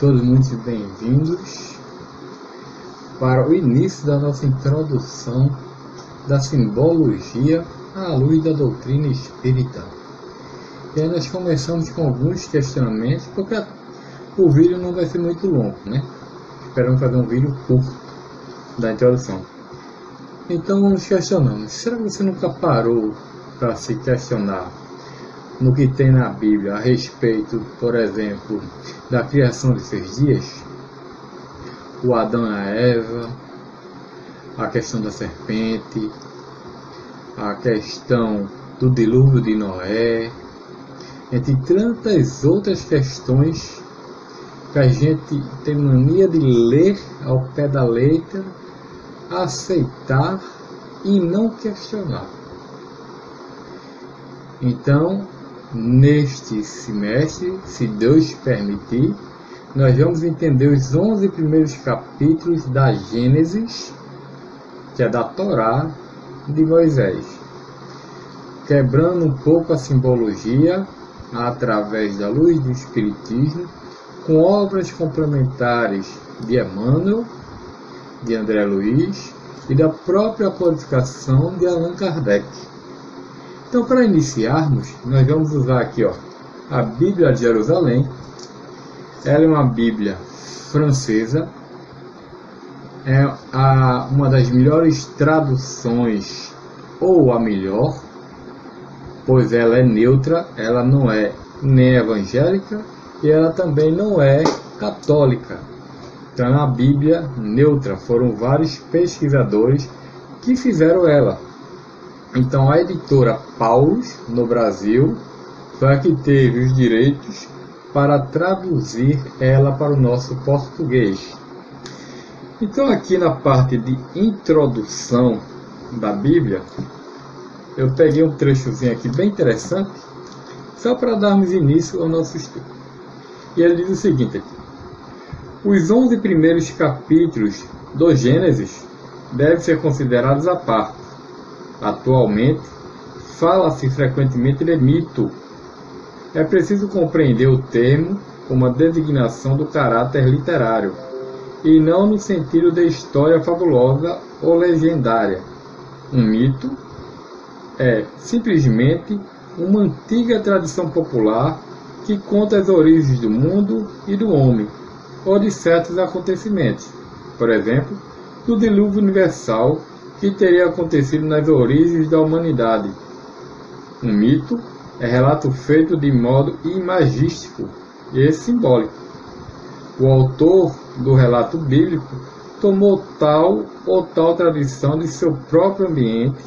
Todos muito bem-vindos para o início da nossa introdução da simbologia à luz da doutrina espírita. E aí nós começamos com alguns questionamentos, porque o vídeo não vai ser muito longo, né? Esperamos fazer um vídeo curto da introdução. Então nos questionamos, será que você nunca parou para se questionar no que tem na Bíblia a respeito, por exemplo, da criação de seus dias, o Adão e a Eva, a questão da serpente, a questão do dilúvio de Noé, entre tantas outras questões que a gente tem mania de ler ao pé da letra, aceitar e não questionar. Então, Neste semestre, se Deus permitir, nós vamos entender os 11 primeiros capítulos da Gênesis, que é da Torá de Moisés, quebrando um pouco a simbologia através da luz do Espiritismo, com obras complementares de Emmanuel, de André Luiz e da própria codificação de Allan Kardec. Então, para iniciarmos, nós vamos usar aqui ó, a Bíblia de Jerusalém. Ela é uma Bíblia francesa. É a, uma das melhores traduções, ou a melhor, pois ela é neutra, ela não é nem evangélica e ela também não é católica. Então é uma Bíblia neutra. Foram vários pesquisadores que fizeram ela. Então a editora Paulus, no Brasil, foi a que teve os direitos para traduzir ela para o nosso português. Então aqui na parte de introdução da Bíblia, eu peguei um trechozinho aqui bem interessante, só para darmos início ao nosso estudo. E ele diz o seguinte aqui. Os 11 primeiros capítulos do Gênesis devem ser considerados à parte Atualmente, fala-se frequentemente de mito. É preciso compreender o termo como a designação do caráter literário, e não no sentido de história fabulosa ou legendária. Um mito é simplesmente uma antiga tradição popular que conta as origens do mundo e do homem, ou de certos acontecimentos. Por exemplo, do dilúvio universal que teria acontecido nas origens da humanidade. Um mito é relato feito de modo imagístico e simbólico. O autor do relato bíblico tomou tal ou tal tradição de seu próprio ambiente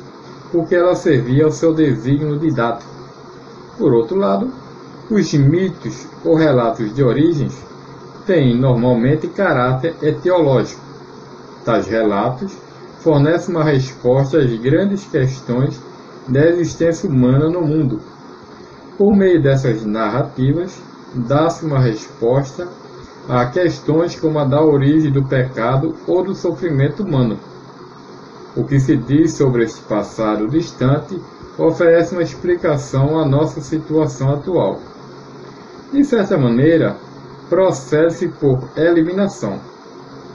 porque ela servia ao seu desígnio didático. Por outro lado, os mitos ou relatos de origens têm normalmente caráter etiológico. Tais relatos fornece uma resposta às grandes questões da existência humana no mundo. Por meio dessas narrativas, dá-se uma resposta a questões como a da origem do pecado ou do sofrimento humano. O que se diz sobre esse passado distante oferece uma explicação à nossa situação atual. De certa maneira, procede-se por eliminação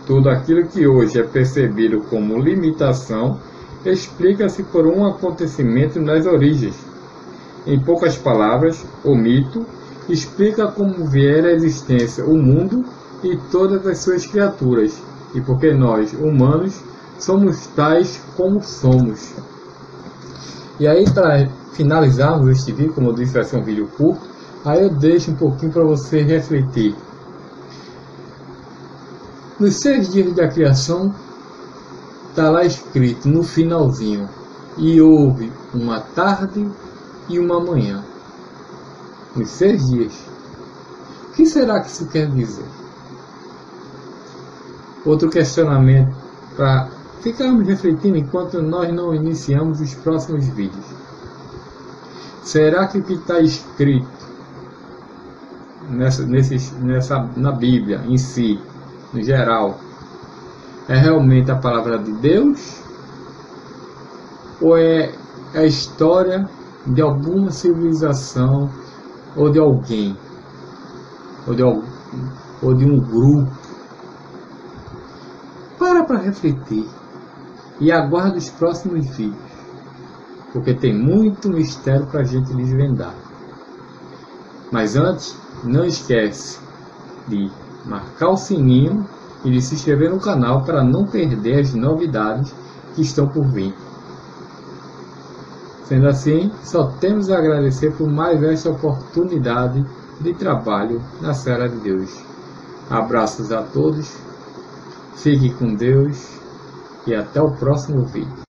tudo aquilo que hoje é percebido como limitação explica-se por um acontecimento nas origens. Em poucas palavras, o mito explica como vier à existência o mundo e todas as suas criaturas, e porque nós, humanos, somos tais como somos. E aí, para finalizarmos este vídeo, como eu disse, vai ser um vídeo curto, aí eu deixo um pouquinho para você refletir nos seis dias da criação, está lá escrito no finalzinho: e houve uma tarde e uma manhã. Nos seis dias. O que será que isso quer dizer? Outro questionamento para ficarmos refletindo enquanto nós não iniciamos os próximos vídeos. Será que o que está escrito nessa, nesse, nessa, na Bíblia em si geral, é realmente a palavra de Deus? Ou é a história de alguma civilização ou de alguém? Ou de, ou de um grupo. Para para refletir e aguarde os próximos vídeos, porque tem muito mistério para a gente desvendar. Mas antes, não esquece de marcar o sininho e de se inscrever no canal para não perder as novidades que estão por vir. Sendo assim, só temos a agradecer por mais esta oportunidade de trabalho na Serra de Deus. Abraços a todos, fique com Deus e até o próximo vídeo.